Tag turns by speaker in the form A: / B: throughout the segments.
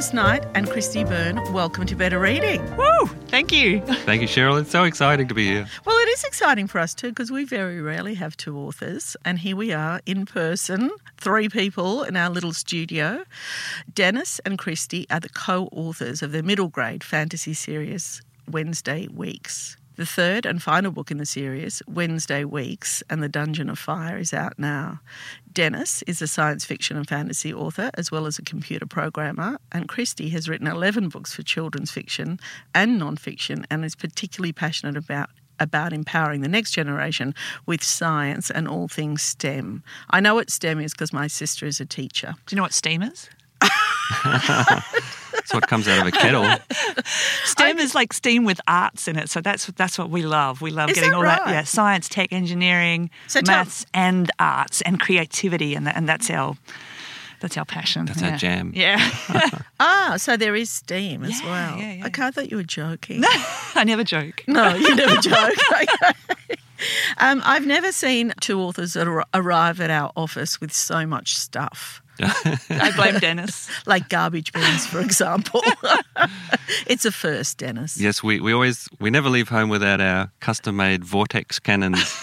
A: Dennis Knight and Cristy Burne, welcome to Better Reading.
B: Woo! Thank you.
C: Thank you, Cheryl. It's so exciting to be here.
A: Well, it is exciting for us too because we very rarely have two authors, and here we are in person, three people in our little studio. Dennis and Cristy are the co authors of the middle grade fantasy series Wednesday Weeks. The third and final book in the series, Wednesday Weeks and the Dungeon of Fire, is out now. Dennis is a science fiction and fantasy author as well as a computer programmer, and Cristy has written 11 books for children's fiction and non fiction and is particularly passionate about about empowering the next generation with science and all things STEM. I know what STEM is because my sister is a teacher.
B: Do you know what STEAM is?
C: That's what comes out of a kettle.
B: STEM is like STEAM with arts in it, so that's that's what we love. We love
A: Is
B: getting
A: that
B: all that, yeah, science, tech, engineering,
A: So tell-
B: maths, and arts, and creativity, and that, and that's our that's our passion.
C: That's
B: yeah.
C: our jam.
B: Yeah,
A: Ah, so there is STEAM as
B: Yeah,
A: well.
B: yeah, yeah.
A: Okay, I thought you were joking.
B: No, I never joke.
A: No, you never joke. Okay. Um, I've never seen two authors that ar- arrive at our office with so much stuff,
B: I blame Dennis.
A: like garbage bins, for example. it's a first, Dennis.
C: Yes, we, we always we never leave home without our custom made vortex cannons.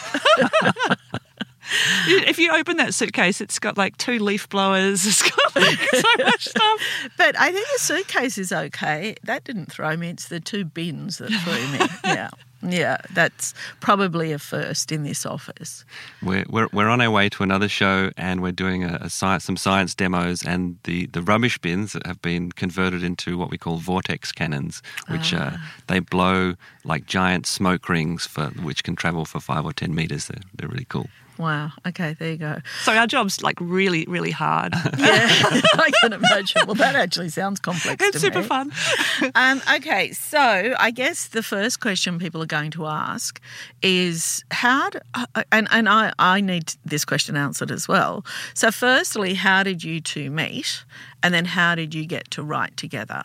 B: if you open that suitcase, it's got like two leaf blowers. It's got like so much stuff.
A: But I think the suitcase is okay. That didn't throw me. It's the two bins that threw me. Yeah. Yeah, that's probably a first in this office.
C: We're, we're, we're on our way to another show and we're doing a, a science, some science demos and the, the rubbish bins that have been converted into what we call vortex cannons, which uh, they blow like giant smoke rings for which can travel for five or ten meters. They're, they're really cool.
A: Wow. Okay, there you go.
B: So our job's like really, really hard.
A: Yeah, I can imagine. Well, that actually sounds complex
B: It's super
A: me.
B: fun.
A: Um, okay, so I guess the first question people are going to ask is how, do, uh, and, and I, I need this question answered as well. So, firstly, how did you two meet? And then how did you get to write together?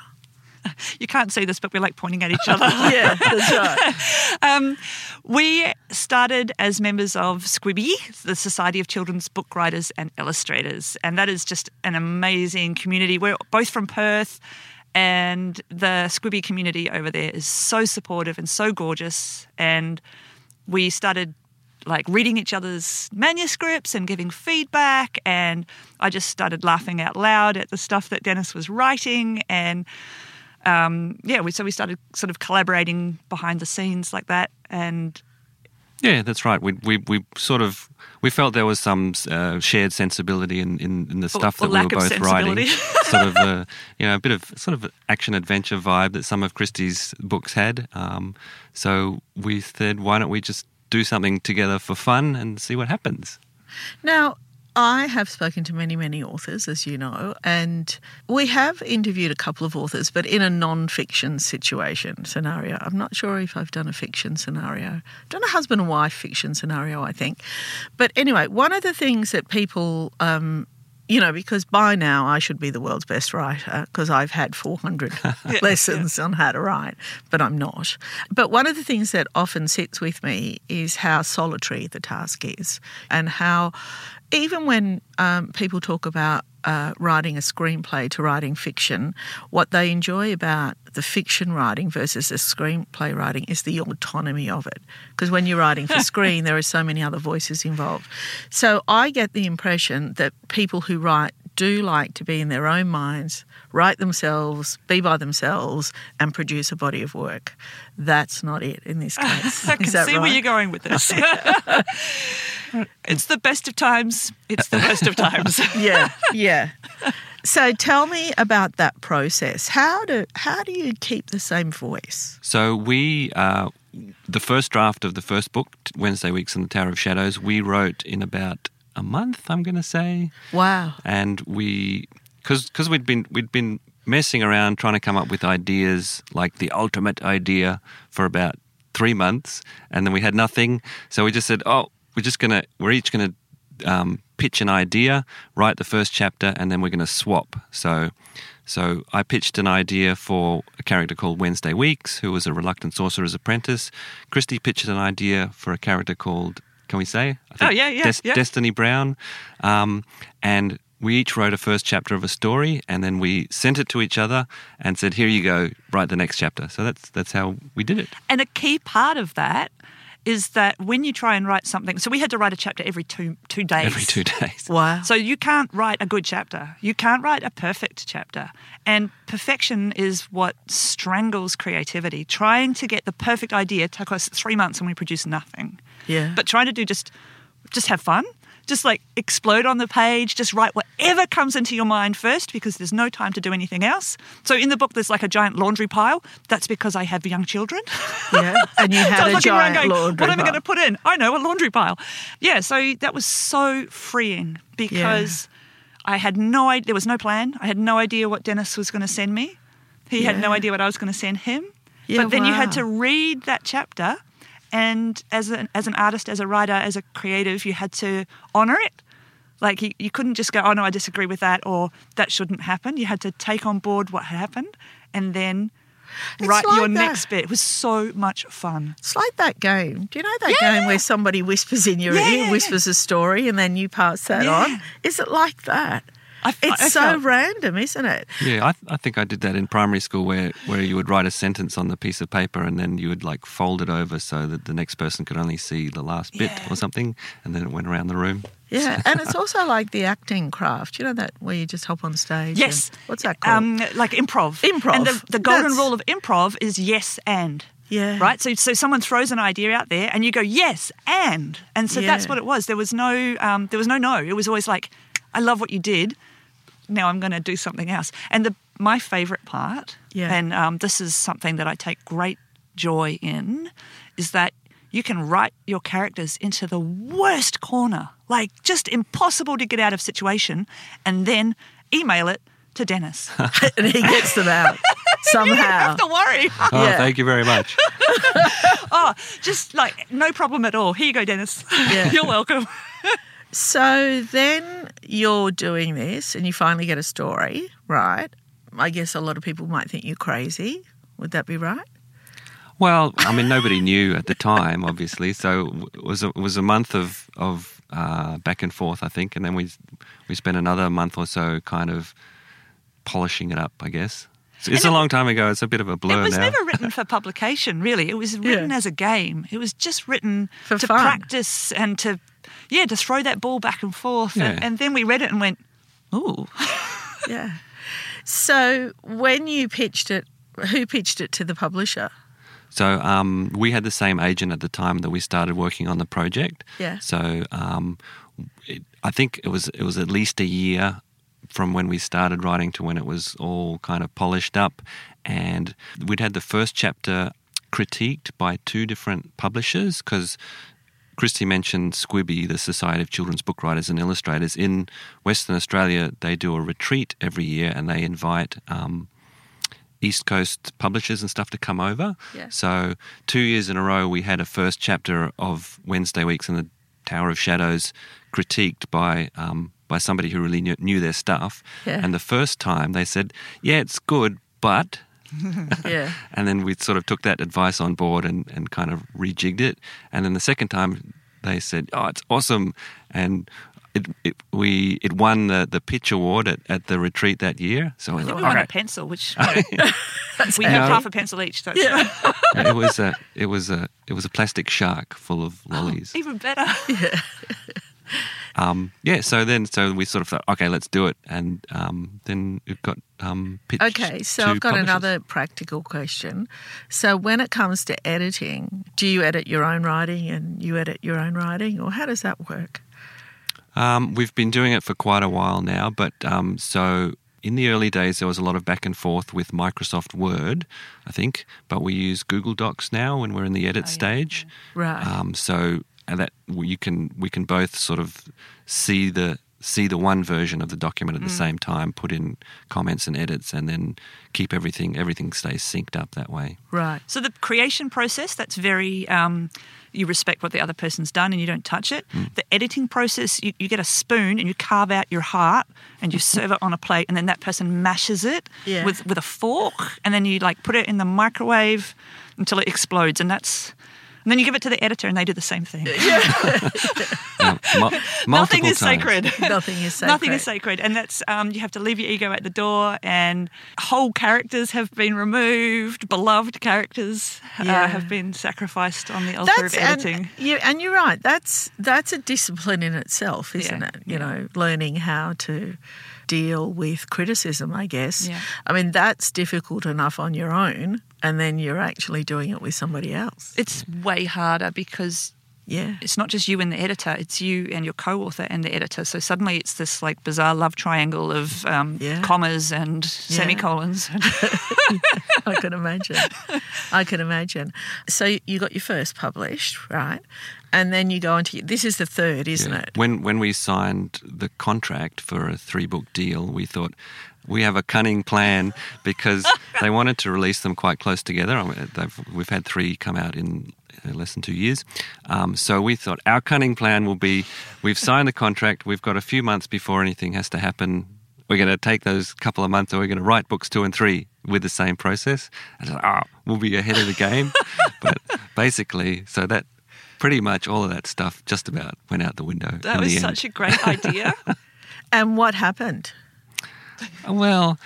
B: You can't see this, but we're like pointing at each other.
A: Yeah, that's right.
B: Um, we started as members of Squibby, the Society of Children's Book Writers and Illustrators, and that is just an amazing community. We're both from Perth, and the Squibby community over there is so supportive and so gorgeous. And we started like reading each other's manuscripts and giving feedback, and I just started laughing out loud at the stuff that Dennis was writing, and um, yeah, we, so we started sort of collaborating behind the scenes like that, and
C: Yeah, that's right. We we, we sort of we felt there was some uh, shared sensibility in, in, in the stuff
B: or
C: that we were
B: lack of
C: both writing. sort of a, you know a bit of sort of action adventure vibe that some of Cristy's books had. Um, so we said, why don't we just do something together for fun and see what happens?
A: Now, I have spoken to many, many authors, as you know, and we have interviewed a couple of authors, but in a non fiction situation scenario. I'm not sure if I've done a fiction scenario. I've done a husband and wife fiction scenario, I think. But anyway, one of the things that people, um, you know, because by now I should be the world's best writer because I've had 400 lessons on how to write, but I'm not. But one of the things that often sits with me is how solitary the task is and how even when um, people talk about uh, writing a screenplay to writing fiction, what they enjoy about the fiction writing versus the screenplay writing is the autonomy of it. Because when you're writing for screen, there are so many other voices involved. So I get the impression that people who write do like to be in their own minds, write themselves, be by themselves, and produce a body of work. That's not it in this case.
B: I can
A: Is that
B: see where you're going with this. it's the best of times. It's the best of times.
A: yeah, yeah. So tell me about that process. How do how do you keep the same voice?
C: So we, uh, the first draft of the first book, Wednesday Weeks in the Tower of Shadows, we wrote in about a month. I'm going to say,
A: Wow.
C: and we, because because we'd been we'd been messing around trying to come up with ideas like the ultimate idea for about three months, and then we had nothing. So we just said, oh, we're just gonna we're each gonna um, pitch an idea, write the first chapter, and then we're going to swap. So, so I pitched an idea for a character called Wednesday Weeks, who was a reluctant sorcerer's apprentice. Cristy pitched an idea for a character called, can we say? I
B: Oh, yeah, yeah, yeah.
C: Destiny Brown, um, and we each wrote a first chapter of a story, and then we sent it to each other and said, "Here you go, write the next chapter." So that's that's how we did it.
B: And a key part of that is that when you try and write something, so we had to write a chapter every two two days.
C: Every two days.
A: Wow.
B: So you can't write a good chapter. You can't write a perfect chapter. And perfection is what strangles creativity. Trying to get the perfect idea took us three months and we produced nothing.
A: Yeah.
B: But trying to do just just have fun. Just like explode on the page, just write whatever comes into your mind first because there's no time to do anything else. So in the book there's like a giant laundry pile. That's because I have young children.
A: yeah. And you
B: So
A: had
B: was
A: a giant
B: going,
A: laundry
B: what am I going to put in? I know, a laundry pile. Yeah, so that was so freeing because I had no idea, there was no plan. I had no idea what Dennis was going to send me. He had no idea what I was going to send him.
A: Yeah,
B: but then you had to read that chapter, and as an, as an artist, as a writer, as a creative, you had to honour it. Like you, you couldn't just go, oh no, I disagree with that, or that shouldn't happen. You had to take on board what had happened, and then
A: It's
B: write your
A: that.
B: next bit. It was so much fun.
A: It's like that game. Do you know that
B: Yeah,
A: game where somebody whispers in your
B: Yeah,
A: ear,
B: yeah, yeah.
A: whispers a story, and then you pass that on? Is it like that?
B: I,
A: It's
B: I
A: so
B: felt-
A: random, isn't it?
C: Yeah, I, I think I did that in primary school where, where you would write a sentence on the piece of paper and then you would like fold it over so that the next person could only see the last bit
B: Yeah.
C: or something and then it went around the room.
A: Yeah, and it's also like the acting craft. You know that where you just hop on stage.
B: Yes.
A: and- what's that called?
B: Um, like improv.
A: Improv.
B: And the, the golden
A: That's-
B: rule of improv is yes and.
A: Yeah.
B: Right? So, so someone throws an idea out there and you go, yes, and. And so that's what it was. There was no um, there was no no. It was always like, I love what you did. Now I'm going to do something else. And the my favorite part,
A: Yeah.
B: and um, this is something that I take great joy in, is that you can write your characters into the worst corner, like just impossible to get out of situation, and then email it to Dennis.
A: and he gets them out
B: you don't
A: somehow.
B: have to worry.
C: Oh,
A: Yeah.
C: thank you very much.
B: oh, just like no problem at all. Here you go, Dennis.
A: Yeah.
B: You're welcome.
A: So then you're doing this, and you finally get a story, right? I guess a lot of people might think you're crazy. Would that be right?
C: Well, I mean, nobody knew at the time, obviously. So it was a, it was a month of of uh, back and forth, I think, and then we we spent another month or so kind of polishing it up, I guess. It's, it's a long time ago. It's a bit of a blur
B: It was
C: now.
B: never written for publication, really. It was written
A: Yeah.
B: as a game. It was just written
A: For
B: to
A: fun.
B: practice and to, yeah, to throw that ball back and forth.
C: Yeah.
B: And, and then we read it and went, ooh.
A: Yeah. So when you pitched it, who pitched it to the publisher?
C: So um, we had the same agent at the time that we started working on the project.
A: Yeah.
C: So um, it, I think it was it was at least a year from when we started writing to when it was all kind of polished up, and we'd had the first chapter critiqued by two different publishers because. Cristy mentioned Squibby, the Society of Children's Book Writers and Illustrators. In Western Australia, they do a retreat every year and they invite um, East Coast publishers and stuff to come over.
A: Yeah.
C: So two years in a row, we had a first chapter of Wednesday Weeks in the Tower of Shadows critiqued by um, by somebody who really knew, knew their stuff.
A: Yeah.
C: And the first time they said, "Yeah, it's good, but."
A: Yeah.
C: And then we sort of took that advice on board and, and kind of rejigged it. And then the second time they said, "Oh, it's awesome," and it, it we it won the, the pitch award at, at the retreat that year. So we
B: Then
C: thought,
B: we won a pencil, which we have half a pencil each. So
A: Yeah.
C: it was a it was a it was a plastic shark full of oh, lollies.
B: even better.
C: Um, yeah, so then so we sort of thought, okay, let's do it, and um, then it got um, pitched.
A: Okay, so I've got
C: publishers.
A: another practical question. So, when it comes to editing, do you edit your own writing and you edit your own writing, or how does that work?
C: Um, we've been doing it for quite a while now, but um, so in the early days there was a lot of back and forth with Microsoft Word, I think, but we use Google Docs now when we're in the edit stage.
A: Right.
C: Um, so and that you can we can both sort of see the see the one version of the document at the same time, put in comments and edits, and then keep everything everything stays synced up that way.
A: right.
B: So the creation process, that's very, um, you respect what the other person's done and you don't touch it.
A: Hmm.
B: The editing process, you, you get a spoon and you carve out your heart and you serve it on a plate and then that person mashes it
A: Yeah.
B: with, with a fork and then you like put it in the microwave until it explodes and that's, and then you give it to the editor and they do the same thing.
C: Yeah, mu-
B: Nothing is
C: times.
B: sacred.
A: Nothing is sacred.
B: Nothing is sacred, and that's um, you have to leave your ego at the door. And whole characters have been removed, beloved characters
A: Yeah.
B: uh, have been sacrificed on the altar of editing.
A: And, you, and you're right. That's that's a discipline in itself, isn't
B: Yeah,
A: it? You know, learning how to deal with criticism. I guess.
B: Yeah.
A: I mean, that's difficult enough on your own, and then you're actually doing it with somebody else.
B: It's way harder because
A: Yeah.
B: it's not just you and the editor; it's you and your co-author and the editor. So suddenly, it's this like bizarre love triangle of um,
A: Yeah.
B: commas and semicolons.
A: I can imagine. I can imagine. So you got your first published, right? And then you go into this is the third, isn't
C: Yeah.
A: it?
C: When when we signed the contract for a three book deal, we thought we have a cunning plan because they wanted to release them quite close together. I mean, they've, we've had three come out in uh, less than two years. Um, so we thought our cunning plan will be: we've signed the contract, we've got a few months before anything has to happen. We're going to take those couple of months, and we're going to write books two and three with the same process. And so, oh, we'll be ahead of the game. but basically, so that pretty much all of that stuff just about went out the window.
B: that was such a great idea.
A: And what happened?
C: Well,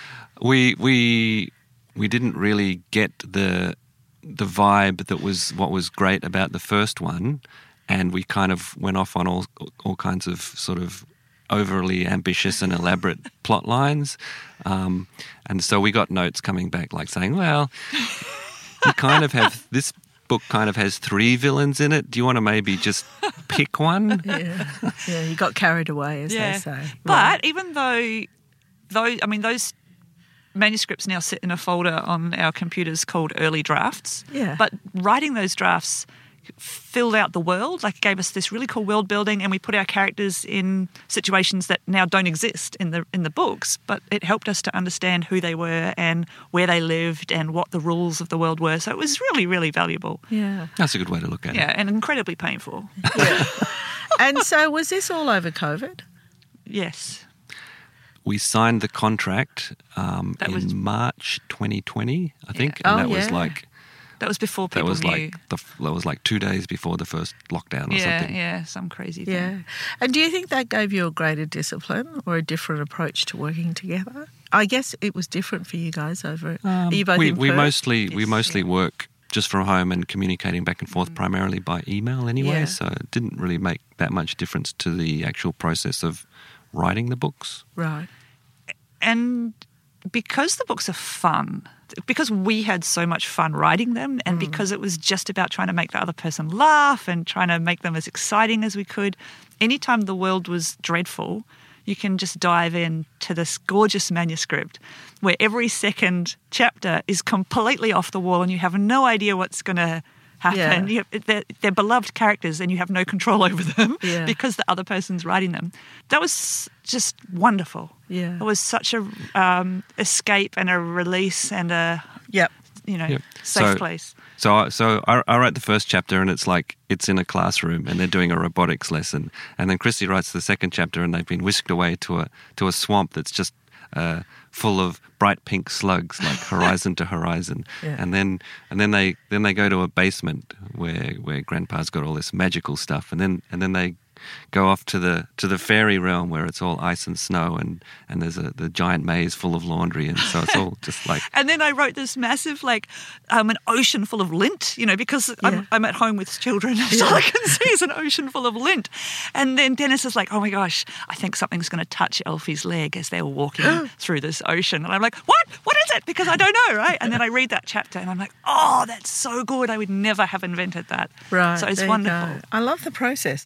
C: we we we didn't really get the the vibe that was what was great about the first one, and we kind of went off on all all kinds of sort of overly ambitious and elaborate plot lines, um, and so we got notes coming back like saying, "Well, you kind of have this." Book kind of has three villains in it. Do you want to maybe just pick one?
A: Yeah, yeah. You got carried away, as they say. Right.
B: But even though those, I mean, those manuscripts now sit in a folder on our computers called early drafts.
A: Yeah.
B: But writing those drafts filled out the world, like it gave us this really cool world building, and we put our characters in situations that now don't exist in the in the books. But it helped us to understand who they were and where they lived and what the rules of the world were. So it was really, really valuable.
A: yeah.
C: That's a good way to look at it.
B: Yeah, and incredibly painful. Yeah.
A: And so, was this all over COVID?
B: Yes.
C: we signed the contract um, in
B: was-
C: March 2020, I think,
A: Oh,
C: and that was like
B: That was before people that
C: was
B: knew.
C: like the, that was like two days before the first lockdown or
B: yeah,
C: something.
B: yeah, some crazy thing.
A: Yeah. And do you think that gave you a greater discipline or a different approach to working together? I guess it was different for you guys over. Are you both
C: Um, we we
A: Perth?
C: mostly we
B: Yes,
C: mostly work just from home and communicating back and forth primarily by email anyway.
A: Yeah.
C: So it didn't really make that much difference to the actual process of writing the books.
A: right.
B: and because the books are fun, because we had so much fun writing them, and mm. because it was just about trying to make the other person laugh and trying to make them as exciting as we could, anytime the world was dreadful, you can just dive in to this gorgeous manuscript where every second chapter is completely off the wall and you have no idea what's going to happen.
A: Yeah.
B: You, they're, they're beloved characters and you have no control over them
A: Yeah.
B: because the other person's writing them. That was just wonderful.
A: Yeah.
B: It was such a um, escape and a release and a
A: Yep.
B: you know
C: Yep.
B: safe
C: So-
B: place.
C: So, I- so I, I write the first chapter, and it's like it's in a classroom, and they're doing a robotics lesson. And then Cristy writes the second chapter, and they've been whisked away to a to a swamp that's just uh, full of bright pink slugs, like horizon to horizon.
A: Yeah.
C: And then and then they then they go to a basement where where Grandpa's got all this magical stuff, and then and then they go off to the to the fairy realm where it's all ice and snow and and there's a the giant maze full of laundry and so it's all just like
B: And then I wrote this massive, like, um, an ocean full of lint, you know, because
A: Yeah.
B: I'm, I'm at home with children. So all I can see is an ocean full of lint. And then Dennis is like, oh my gosh, I think something's going to touch Elfie's leg as they're walking through this ocean. And I'm like, what? What is it? Because I don't know, right? And then I read that chapter and I'm like, oh, that's so good. I would never have invented that.
A: Right.
B: So it's wonderful.
A: go. I love the process.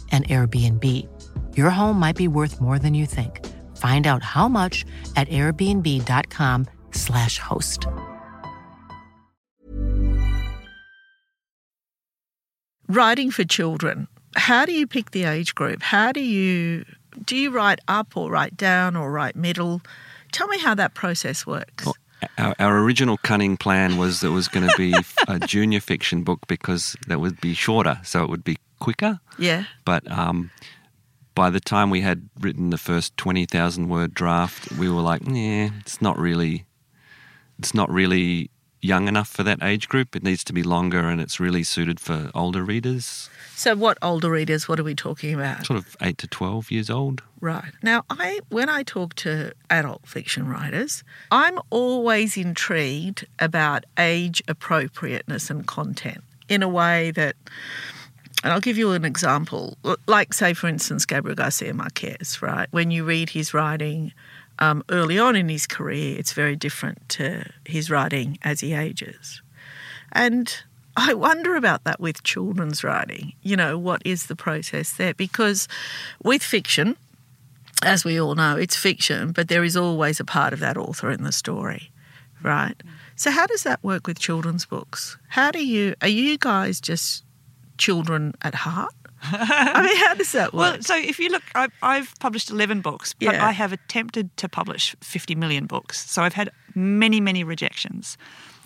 D: an Airbnb. Your home might be worth more than you think. Find out how much at airbnb.com/slash host.
A: Writing for children. How do you pick the age group? How do you do you write up or write down or write middle? Tell me how that process works.
C: Our, our original cunning plan was that it was going to be a junior fiction book because that would be shorter, so it would be quicker.
A: Yeah.
C: But um, by the time we had written the first twenty thousand word draft, we were like, "Yeah, it's not really, it's not really young enough for that age group. It needs to be longer, and it's really suited for older readers,
A: So what older readers, what are we talking about?
C: sort of eight to twelve years old."
A: Right. Now, I when I talk to adult fiction writers, I'm always intrigued about age appropriateness and content in a way that and I'll give you an example. Like, say, for instance, Gabriel Garcia Marquez, right? When you read his writing um, early on in his career, it's very different to his writing as he ages. And I wonder about that with children's writing. You know, what is the process there? Because with fiction, as we all know, it's fiction, but there is always a part of that author in the story, right? So, how does that work with children's books? How do you, are you guys just children at heart? I mean, how does that work?
B: Well, so if you look, I've, I've published 11 books, but
A: Yeah.
B: I have attempted to publish 50 million books. So I've had many, many rejections.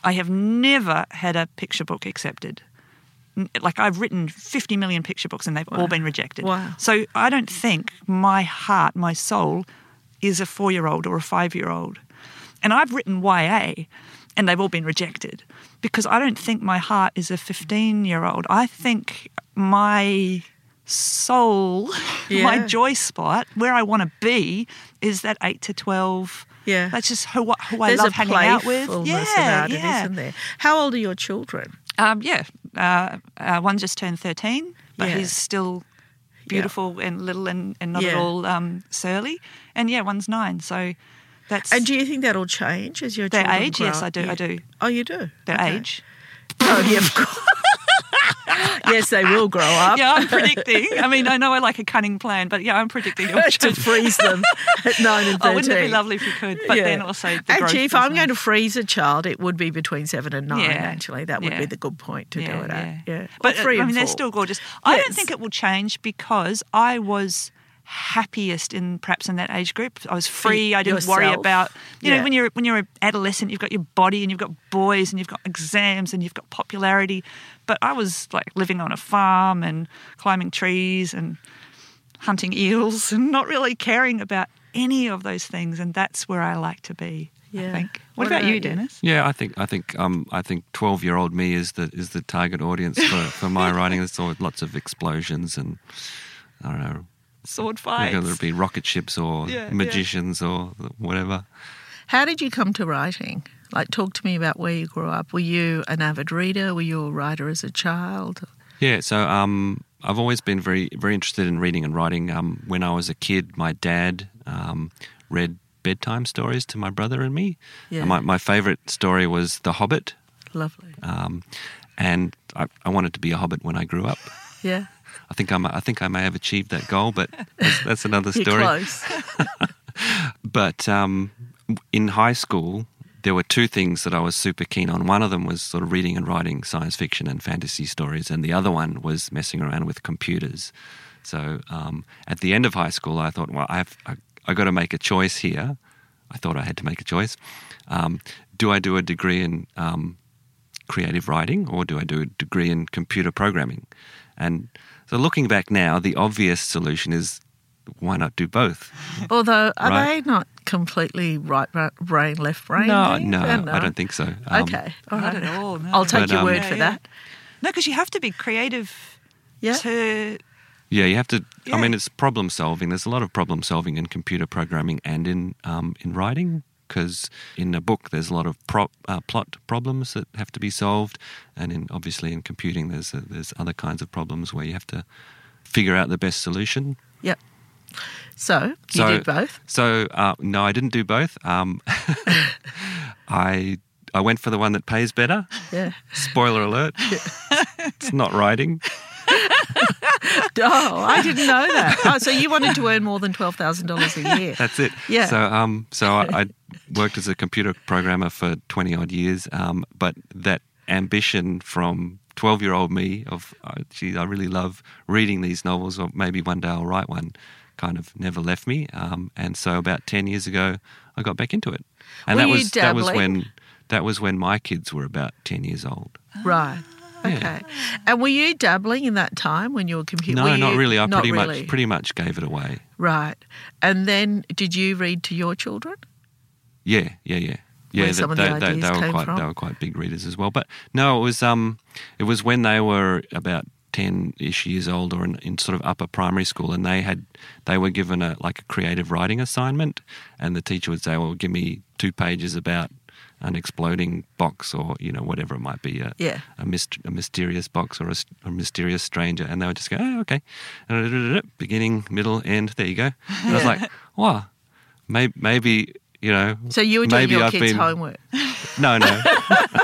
B: I have never had a picture book accepted. Like I've written 50 million picture books and they've all been rejected.
A: Wow.
B: So I don't think my heart, my soul, is a four year old or a five year old. And I've written YA and they've all been rejected because I don't think my heart is a 15 year old. I think my soul, my joy spot, where I want to be, is that 8 to 12.
A: Yeah.
B: That's just who, who I
A: There's
B: love hanging out with. Yeah, yeah.
A: isn't there? How old are your children?
B: Um, yeah. Uh, uh, one just turned 13, but
A: Yeah.
B: he's still beautiful and little and, and not at all um, surly. And yeah, one's nine. So that's
A: And do you think that'll change as your
B: their
A: children
B: age.
A: grow
B: Yes? I do. I do.
A: Oh, you do?
B: Their
A: Okay.
B: age.
A: Oh, yeah, of course. yes, they will grow up.
B: Yeah, I'm predicting. I mean, I know I like a cunning plan, but yeah, I'm predicting
A: to freeze them at nine and 13.
B: Oh, wouldn't it be lovely if you could? But then also, the
A: actually, if I'm going to freeze a child, it would be between seven and nine.
B: Yeah.
A: Actually, that would
B: Yeah.
A: be the good point to do it at. Yeah,
B: But uh,
A: three
B: I mean, they're still gorgeous. I don't think it will change because I was happiest in perhaps in that age group. I was free. I didn't worry about you know when you're when you're an adolescent, you've got your body and you've got boys and you've got exams and you've got popularity. But I was like living on a farm and climbing trees and hunting eels and not really caring about any of those things. And that's where I like to be.
A: Yeah.
B: I think. What,
A: What
B: about,
A: about
B: you,
A: you?
B: Dennis?
C: Yeah, I think I think um, I think twelve year old me is the is the target audience for, for my writing. There's all lots of explosions and I don't know
B: Sword fights.
C: whether it be rocket ships or
B: Yeah, yeah.
C: magicians or whatever.
A: How did you come to writing? Like, talk to me about where you grew up. Were you an avid reader? Were you a writer as a child?
C: Yeah, so um, I've always been very, very interested in reading and writing. Um, when I was a kid, my dad um, read bedtime stories to my brother and me.
A: Yeah.
C: And my, my favourite story was The Hobbit,
A: Lovely.
C: um, and I, I wanted to be a hobbit when I grew up.
A: Yeah.
C: I think I'm, I think I may have achieved that goal, but that's, that's another story. But um, in high school, there were two things that I was super keen on. One of them was sort of reading and writing science fiction and fantasy stories, and the other one was messing around with computers. So um, at the end of high school, I thought, well, I've I, I got to make a choice here. I thought I had to make a choice. Um, do I do a degree in um, creative writing or do I do a degree in computer programming? And so looking back now, the obvious solution is why not do both?
A: Although, are
C: Right.
A: they not completely right brain, left brain?
C: No,
A: things?
C: no,
A: Uh,
C: I don't think so. Um,
A: Okay, all
B: Not at all. No.
A: I'll take
C: But,
A: your
C: um,
A: word
B: Yeah,
A: for
B: yeah.
A: that.
B: No, because you have to be creative
A: Yeah.
B: to.
C: Yeah, you have to. I mean, it's problem solving. There's a lot of problem solving in computer programming and in um, in writing. Because in a book, there's a lot of pro- uh, plot problems that have to be solved, and in obviously in computing, there's uh there's other kinds of problems where you have to figure out the best solution.
A: Yep. So, you
C: So-
A: did both?
C: So uh, no, I didn't do both. Um, I I went for the one that pays better.
A: Yeah.
C: Spoiler alert: it's not writing.
A: Oh, I didn't know that. Oh, so you wanted to earn more than $12,000 a year.
C: That's it.
A: Yeah.
C: So um, so I, I worked as a computer programmer for twenty odd years. Um, but that ambition from twelve year old me of, uh, gee, I really love reading these novels, or maybe one day I'll write one, kind of never left me. Um, and so about ten years ago, I got back into it, and
A: Were
C: that was that was when that was when my kids were about ten years old.
A: Right. Okay. And were you dabbling in that time when you were computing?
C: No, not really. I
A: not
C: pretty
A: really?
C: much pretty much gave it away.
A: Right. And then did you read to your children?
C: Yeah, yeah, yeah. Yeah,
A: of the
C: they,
A: ideas
C: they, they were
A: came
C: quite
A: from?
C: they were quite big readers as well. But no, it was um it was when they were about ten ish years old or in, in sort of upper primary school and they had they were given a like a creative writing assignment and the teacher would say, Well give me two pages about an exploding box or, you know, whatever it might be, a,
A: Yeah.
C: a, myst- a mysterious box or a mysterious stranger. And they would just go, oh, okay. Beginning, middle, end, there you go. And I was like, wow, maybe, maybe you know.
A: So you were doing your
C: I've
A: kids'
C: been,
A: homework.
C: No, no.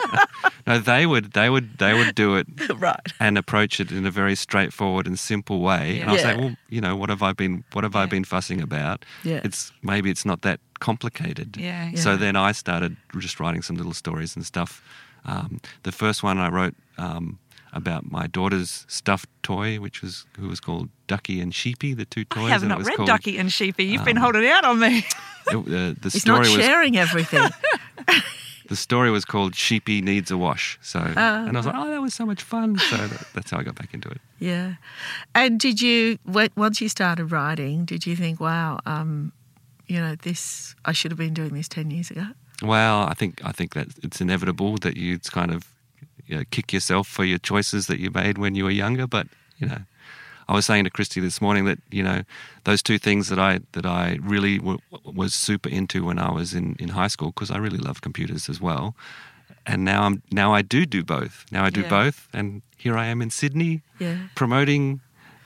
C: no, they would, they would, they would do it
A: right.
C: and approach it in a very straightforward and simple way. And I was
A: Yeah.
C: like, well, you know, what have I been, what have I been fussing about?
A: Yeah.
C: It's maybe it's not that complicated.
B: Yeah,
A: Yeah.
C: So then I started just writing some little stories and stuff. Um, the first one I wrote um, about my daughter's stuffed toy, which was who was called Ducky and Sheepy, the two toys.
B: I have not
C: was
B: read
C: called,
B: Ducky and Sheepy. You've been
C: um,
B: holding out on me.
C: It, uh, the
A: He's
C: story
A: not
C: was
A: sharing everything.
C: the story was called Sheepy Needs a Wash. So and I was like, oh, that was so much fun. So that, that's how I got back into it.
A: yeah. And did you, when- once you started writing, did you think, wow, um, you know, this, I should have been doing this 10 years ago?
C: Well, I think I think that it's inevitable that you kind of you know, kick yourself for your choices that you made when you were younger. But you know, I was saying to Cristy this morning that you know those two things that I that I really w- was super into when I was in, in high school because I really love computers as well. And now I'm now I do do both. Now I do
B: Yeah.
C: both, and here I am in Sydney
A: Yeah.
C: promoting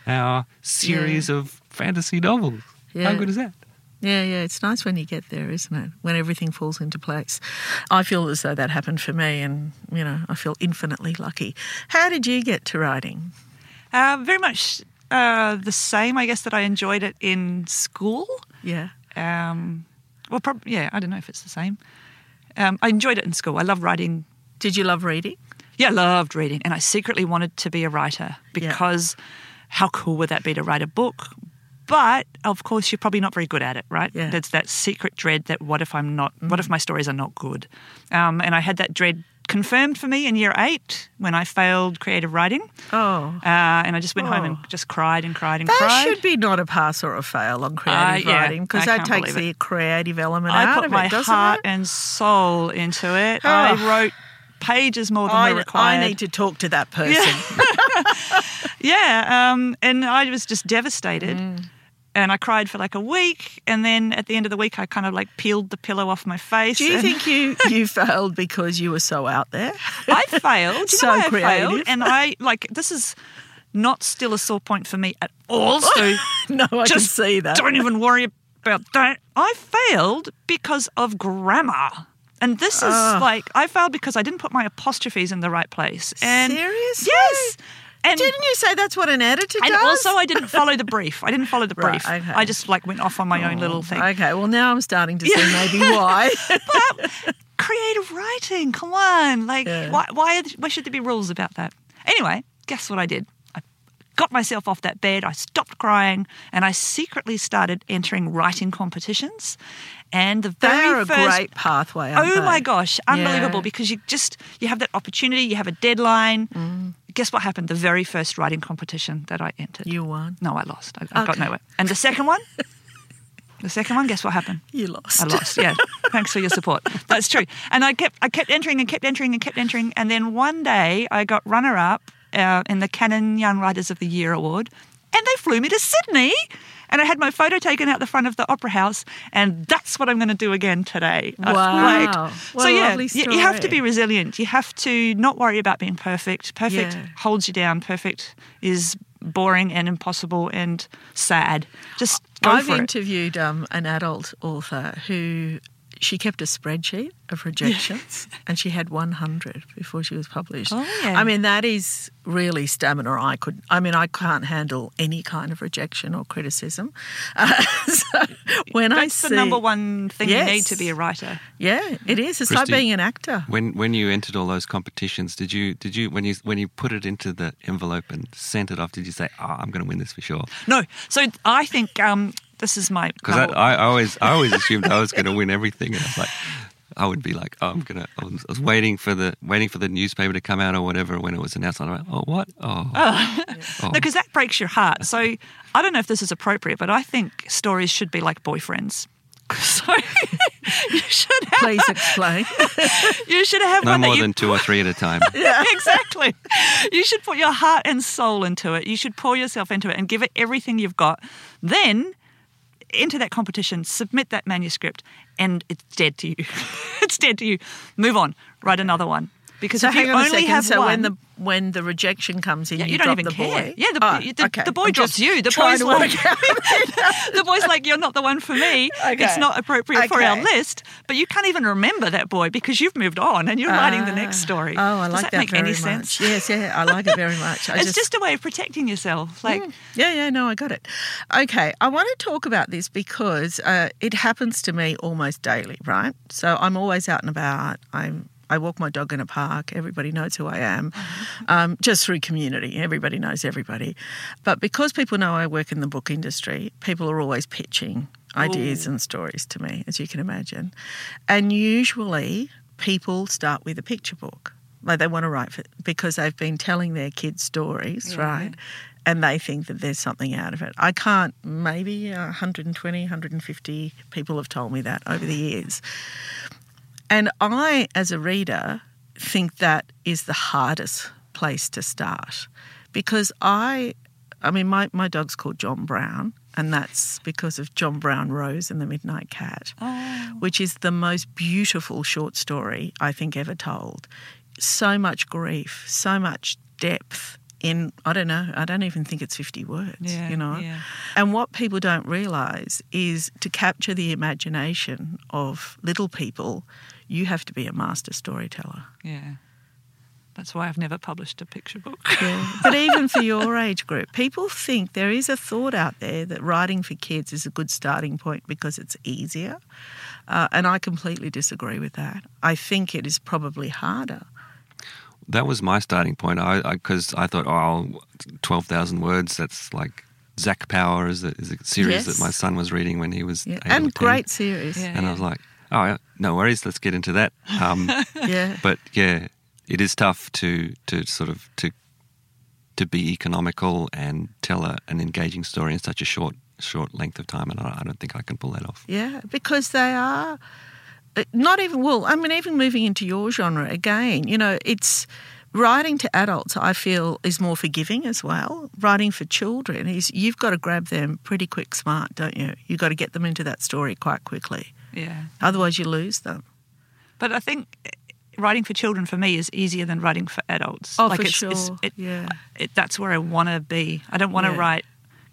C: our series of fantasy novels.
A: Yeah.
C: How good is that?
A: Yeah, yeah, it's nice when you get there, isn't it? When everything falls into place. I feel as though that happened for me, and, you know, I feel infinitely lucky. How did you get to writing?
B: Uh, very much uh, the same, I guess, that I enjoyed it in school.
A: Yeah.
B: Um, well, prob- yeah, I don't know if it's the same. Um, I enjoyed it in school. I love writing.
A: Did you love reading?
B: Yeah, I loved reading, and I secretly wanted to be a writer
A: Yeah.
B: because how cool would that be to write a book? But of course, you're probably not very good at it, right?
A: Yeah.
B: There's that secret dread that what if I'm not? What if my stories are not good? Um, and I had that dread confirmed for me in year eight when I failed creative writing,
A: Oh.
B: uh, and I just went home and
A: Oh.
B: just cried and cried and
A: That
B: cried.
A: That should be not a pass or a fail on creative
B: Uh, yeah,
A: writing because that takes the creative element
B: I
A: out
B: put
A: of
B: my
A: it, doesn't
B: heart
A: it?
B: and soul into it.
A: Oh.
B: I wrote pages more than
A: I,
B: were required.
A: I need to talk to that person.
B: Yeah, um, and I was just devastated.
A: Mm.
B: And I cried for like a week. And then at the end of the week, I kind of like peeled the pillow off my face.
A: Do you think you, you failed because you were so out there?
B: I failed?
A: So
B: I
A: creative.
B: failed? And I like this is not still a sore point for me at all. So
A: no, I can
B: just
A: see that.
B: don't even worry about that. I failed because of grammar. And this is
A: Ah.
B: like I failed because I didn't put my apostrophes in the right place. And
A: Seriously?
B: Yes. And
A: Didn't you say that's what an editor
B: and
A: does?
B: also I didn't follow the brief. I didn't follow the
A: Right,
B: brief.
A: okay.
B: I just like went off on my own little thing.
A: Okay, well now I'm starting to see maybe why.
B: but Creative writing, come on. Like
A: Yeah.
B: why why why should there be rules about that? Anyway, guess what I did? I got myself off that bed, I stopped crying, and I secretly started entering writing competitions. And the
A: they
B: very
A: are a
B: first
A: great pathway. aren't
B: Oh
A: they?
B: my gosh, unbelievable!
A: Yeah.
B: Because you just you have that opportunity, you have a deadline.
A: Mm.
B: Guess what happened? The very first writing competition that I entered.
A: You won.
B: No, I lost. I, I got nowhere. And the second one, the second one, guess what happened?
A: You lost.
B: I lost. Yeah. Thanks for your support. That's true. And I kept I kept entering and kept entering and kept entering. And then one day I got runner up uh, in the Canon Young Writers of the Year award, and they flew me to Sydney. And I had my photo taken out the front of the Opera House, and that's what I'm going to do again today.
A: Wow.
B: So yeah, you, have to be resilient. You have to not worry about being perfect. Perfect
A: Yeah.
B: holds you down. Perfect is boring and impossible and sad. Just go
A: I've
B: for it.
A: interviewed um, an adult author who she kept a spreadsheet of rejections and she had 100 before she was published.
B: Oh, yeah.
A: I mean, that is really stamina. I could, I mean, I can't handle any kind of rejection or criticism. Uh, so when I
B: That's
A: see,
B: the number one thing you need to be a writer.
A: yeah, it is. It's like being an actor.
C: When when you entered all those competitions, did you did you when you when you put it into the envelope and sent it off, did you say, "Oh, I'm going to win this for sure"?
B: No, so I think um, this is my.
C: Because I, I always I always assumed I was going to win everything, and I was like, I would be like, oh, I'm gonna. I was, I was waiting for the waiting for the newspaper to come out or whatever when it was announced. I'm like, oh, what? Oh, oh.
B: No, because that breaks your heart. So I don't know if this is appropriate, but I think stories should be like boyfriends. So you should have
A: Please explain.
B: you should have
C: no
B: one that
C: more
B: you
C: than two or three at a time.
B: yeah, exactly. You should put your heart and soul into it. You should pour yourself into it and give it everything you've got. Then enter that competition, submit that manuscript, and it's dead to you. it's dead to you. Move on. Write another one. Because
A: so
B: if you
A: on
B: only
A: second.
B: have
A: so
B: one,
A: when the when the rejection comes in,
B: Yeah,
A: you,
B: you don't
A: drop
B: even
A: the
B: care.
A: boy.
B: Yeah, the-
A: Oh,
B: the-
A: okay.
B: the boy
A: I'm
B: drops you. The boy's like- the boy's like, "You're not the one for me.
A: Okay.
B: It's not appropriate for our list." But you can't even remember that boy because you've moved on and you're writing the next story.
A: Oh, I
B: Does that,
A: that,
B: make any
A: much.
B: sense?
A: Yes, yeah, I like it very much.
B: It's just, a way of protecting yourself. Like,
A: Yeah, yeah, no, I got it. Okay, I want to talk about this because uh, it happens to me almost daily, right? So I'm always out and about. I'm I walk my dog in a park. Everybody knows who I am, um, just through community. Everybody knows everybody. But because people know I work in the book industry, people are always pitching ideas and stories to me, as you can imagine. And usually, people start with a picture book. Like they want to write for, because they've been telling their kids stories, right? And they think that there's something out of it. I can't, maybe uh, 120, 150 people have told me that over the years. And I, as a reader, think that is the hardest place to start because I, I mean, my, my dog's called John Brown, and that's because of John Brown Rose and the Midnight Cat, oh. which is the most beautiful short story I think ever told. So much grief, so much depth in, I don't know, I don't even think it's 50 words,
B: Yeah,
A: you know?
B: yeah.
A: And what people don't realise is to capture the imagination of little people, you have to be a master storyteller.
B: yeah. That's why I've never published a picture book.
A: but even for your age group, people think there is a thought out there that writing for kids is a good starting point because it's easier. Uh, and I completely disagree with that. I think it is probably harder.
C: That was my starting point. I because I, thought, oh, twelve thousand words. That's like Zac Power is a, is a series
A: Yes.
C: that my son was reading when he was
A: Yeah.
C: eight or
A: And
C: 10.
A: great series.
B: Yeah.
C: And I was like, oh, no worries. Let's get into that. Um,
A: Yeah.
C: but yeah, it is tough to to sort of to to be economical and tell a, an engaging story in such a short short length of time, and I, I don't think I can pull that off.
A: Yeah, because they are uh, not even well. I mean, even moving into your genre again, you know, it's writing to adults, I feel, is more forgiving as well. Writing for children is you've got to grab them pretty quick, smart, don't you? You've got to get them into that story quite quickly.
B: Yeah.
A: Otherwise, you lose them.
B: But I think writing for children for me is easier than writing for adults.
A: Oh, for
B: it's,
A: sure.
B: it,
A: Yeah.
B: it, that's where I want to be. I don't want to
A: Yeah.
B: write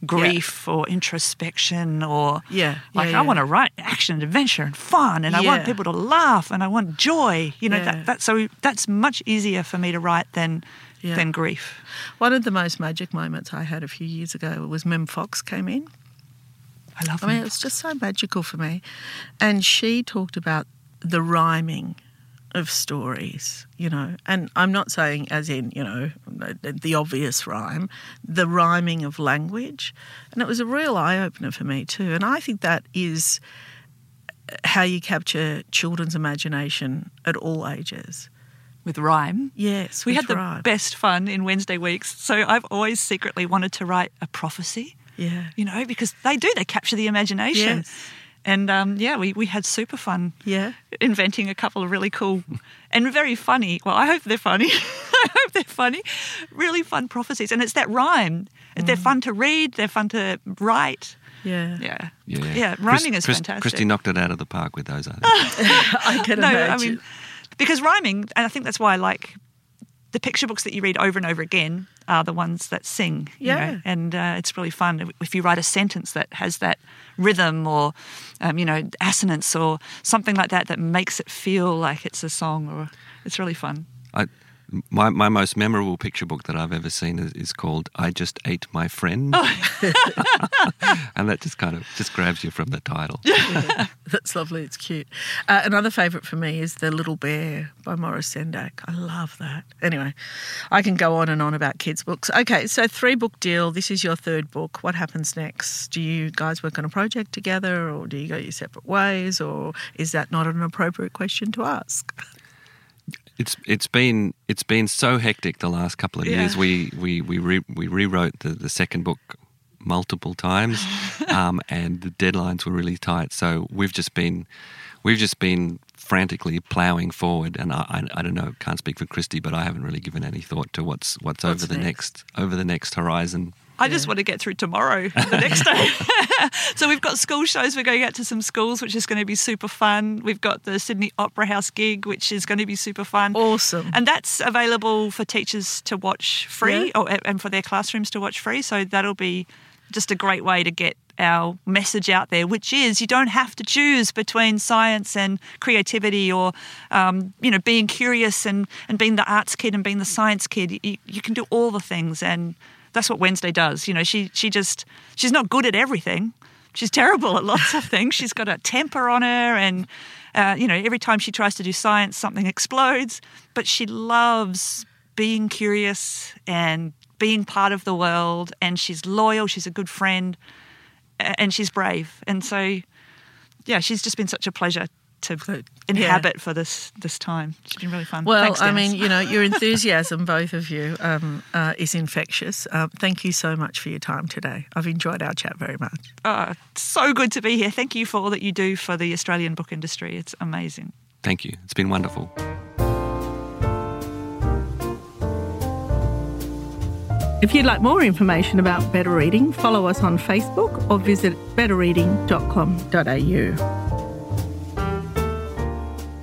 B: grief or introspection or
A: Yeah,
B: like
A: yeah,
B: I want to write action, and adventure, and fun, and I want people to laugh, and I want joy. You know
A: Yeah.
B: that, that so that's much easier for me to write than
A: Yeah.
B: than grief.
A: One of the most magic moments I had a few years ago was Mem Fox came in.
B: I love
A: I mean, it was just so magical for me. And she talked about the rhyming of stories, you know, and I'm not saying as in, you know, the, the obvious rhyme, the rhyming of language. And it was a real eye opener for me too. And I think that is how you capture children's imagination at all ages.
B: with rhyme.
A: Yes,
B: We had the
A: rhyme.
B: best fun in Wednesday weeks. So I've always secretly wanted to write a prophecy.
A: Yeah.
B: you know, because they do, they capture the imagination.
A: Yes.
B: And um, yeah, we, we had super fun
A: Yeah.
B: inventing a couple of really cool and very funny. Well, I hope they're funny. I hope they're funny. Really fun prophecies. And it's that rhyme. They're fun to read, they're fun to write.
A: Yeah.
B: Yeah.
C: Yeah,
B: Yeah,
C: Chris-
B: rhyming is
C: Chris-
B: fantastic.
C: Cristy knocked it out of the park with those. I think.
A: I can
B: no,
A: imagine.
B: I mean, because rhyming, and I think that's why I like the picture books that you read over and over again are the ones that sing. you
A: Yeah.
B: know, and uh, it's really fun if you write a sentence that has that rhythm or, um, you know, assonance or something like that that makes it feel like it's a song. Or it's really fun.
C: I, my, my most memorable picture book that I've ever seen is, is called "I Just Ate My Friend," and that just kind of just grabs you from the title.
A: That's lovely. It's cute. Uh, another favourite for me is The Little Bear by Maurice Sendak. I love that. Anyway, I can go on and on about kids' books. Okay, so three book deal. This is your third book. What happens next? Do you guys work on a project together or do you go your separate ways or is that not an appropriate question to ask?
C: It's it's been it's been so hectic the last couple of years. We we we re, we rewrote the, the second book multiple times, um, and the deadlines were really tight. So we've just been we've just been frantically ploughing forward. And I, I, I don't know, can't speak for Cristy, but I haven't really given any thought to what's what's,
A: What's
C: over the
A: next?
C: next over the next horizon.
B: I just want to get through tomorrow, the next day. so we've got school shows. We're going out to some schools, which is going to be super fun. We've got the Sydney Opera House gig, which is going to be super fun.
A: Awesome.
B: And that's available for teachers to watch free,
A: Yeah.
B: or, and for their classrooms to watch free. So that'll be just a great way to get our message out there, which is you don't have to choose between science and creativity, or um, you know, being curious and, and being the arts kid and being the science kid. You, you can do all the things, and that's what Wednesday does. You know, she she just she's not good at everything. She's terrible at lots of things. She's got a temper on her, and uh, you know, every time she tries to do science, something explodes. But she loves being curious and being part of the world, and she's loyal. She's a good friend, and she's brave. And so, yeah, she's just been such a pleasure to
A: Good.
B: inhabit for this this time. It's been really fun.
A: Well,
B: Thanks,
A: I mean, you know, your enthusiasm, both of you, um, uh, is infectious. Um, thank you so much for your time today. I've enjoyed our chat very much.
B: Oh, so good to be here. Thank you for all that you do for the Australian book industry. It's amazing.
C: Thank you. It's been wonderful.
A: If you'd like more information about Better Reading, follow us on Facebook or visit betterreading.com.au.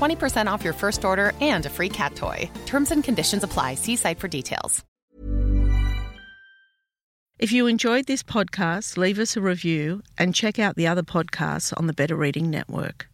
E: 20% off your first order and a free cat toy. Terms and conditions apply. See site for details.
A: If you enjoyed this podcast, leave us a review and check out the other podcasts on the Better Reading Network.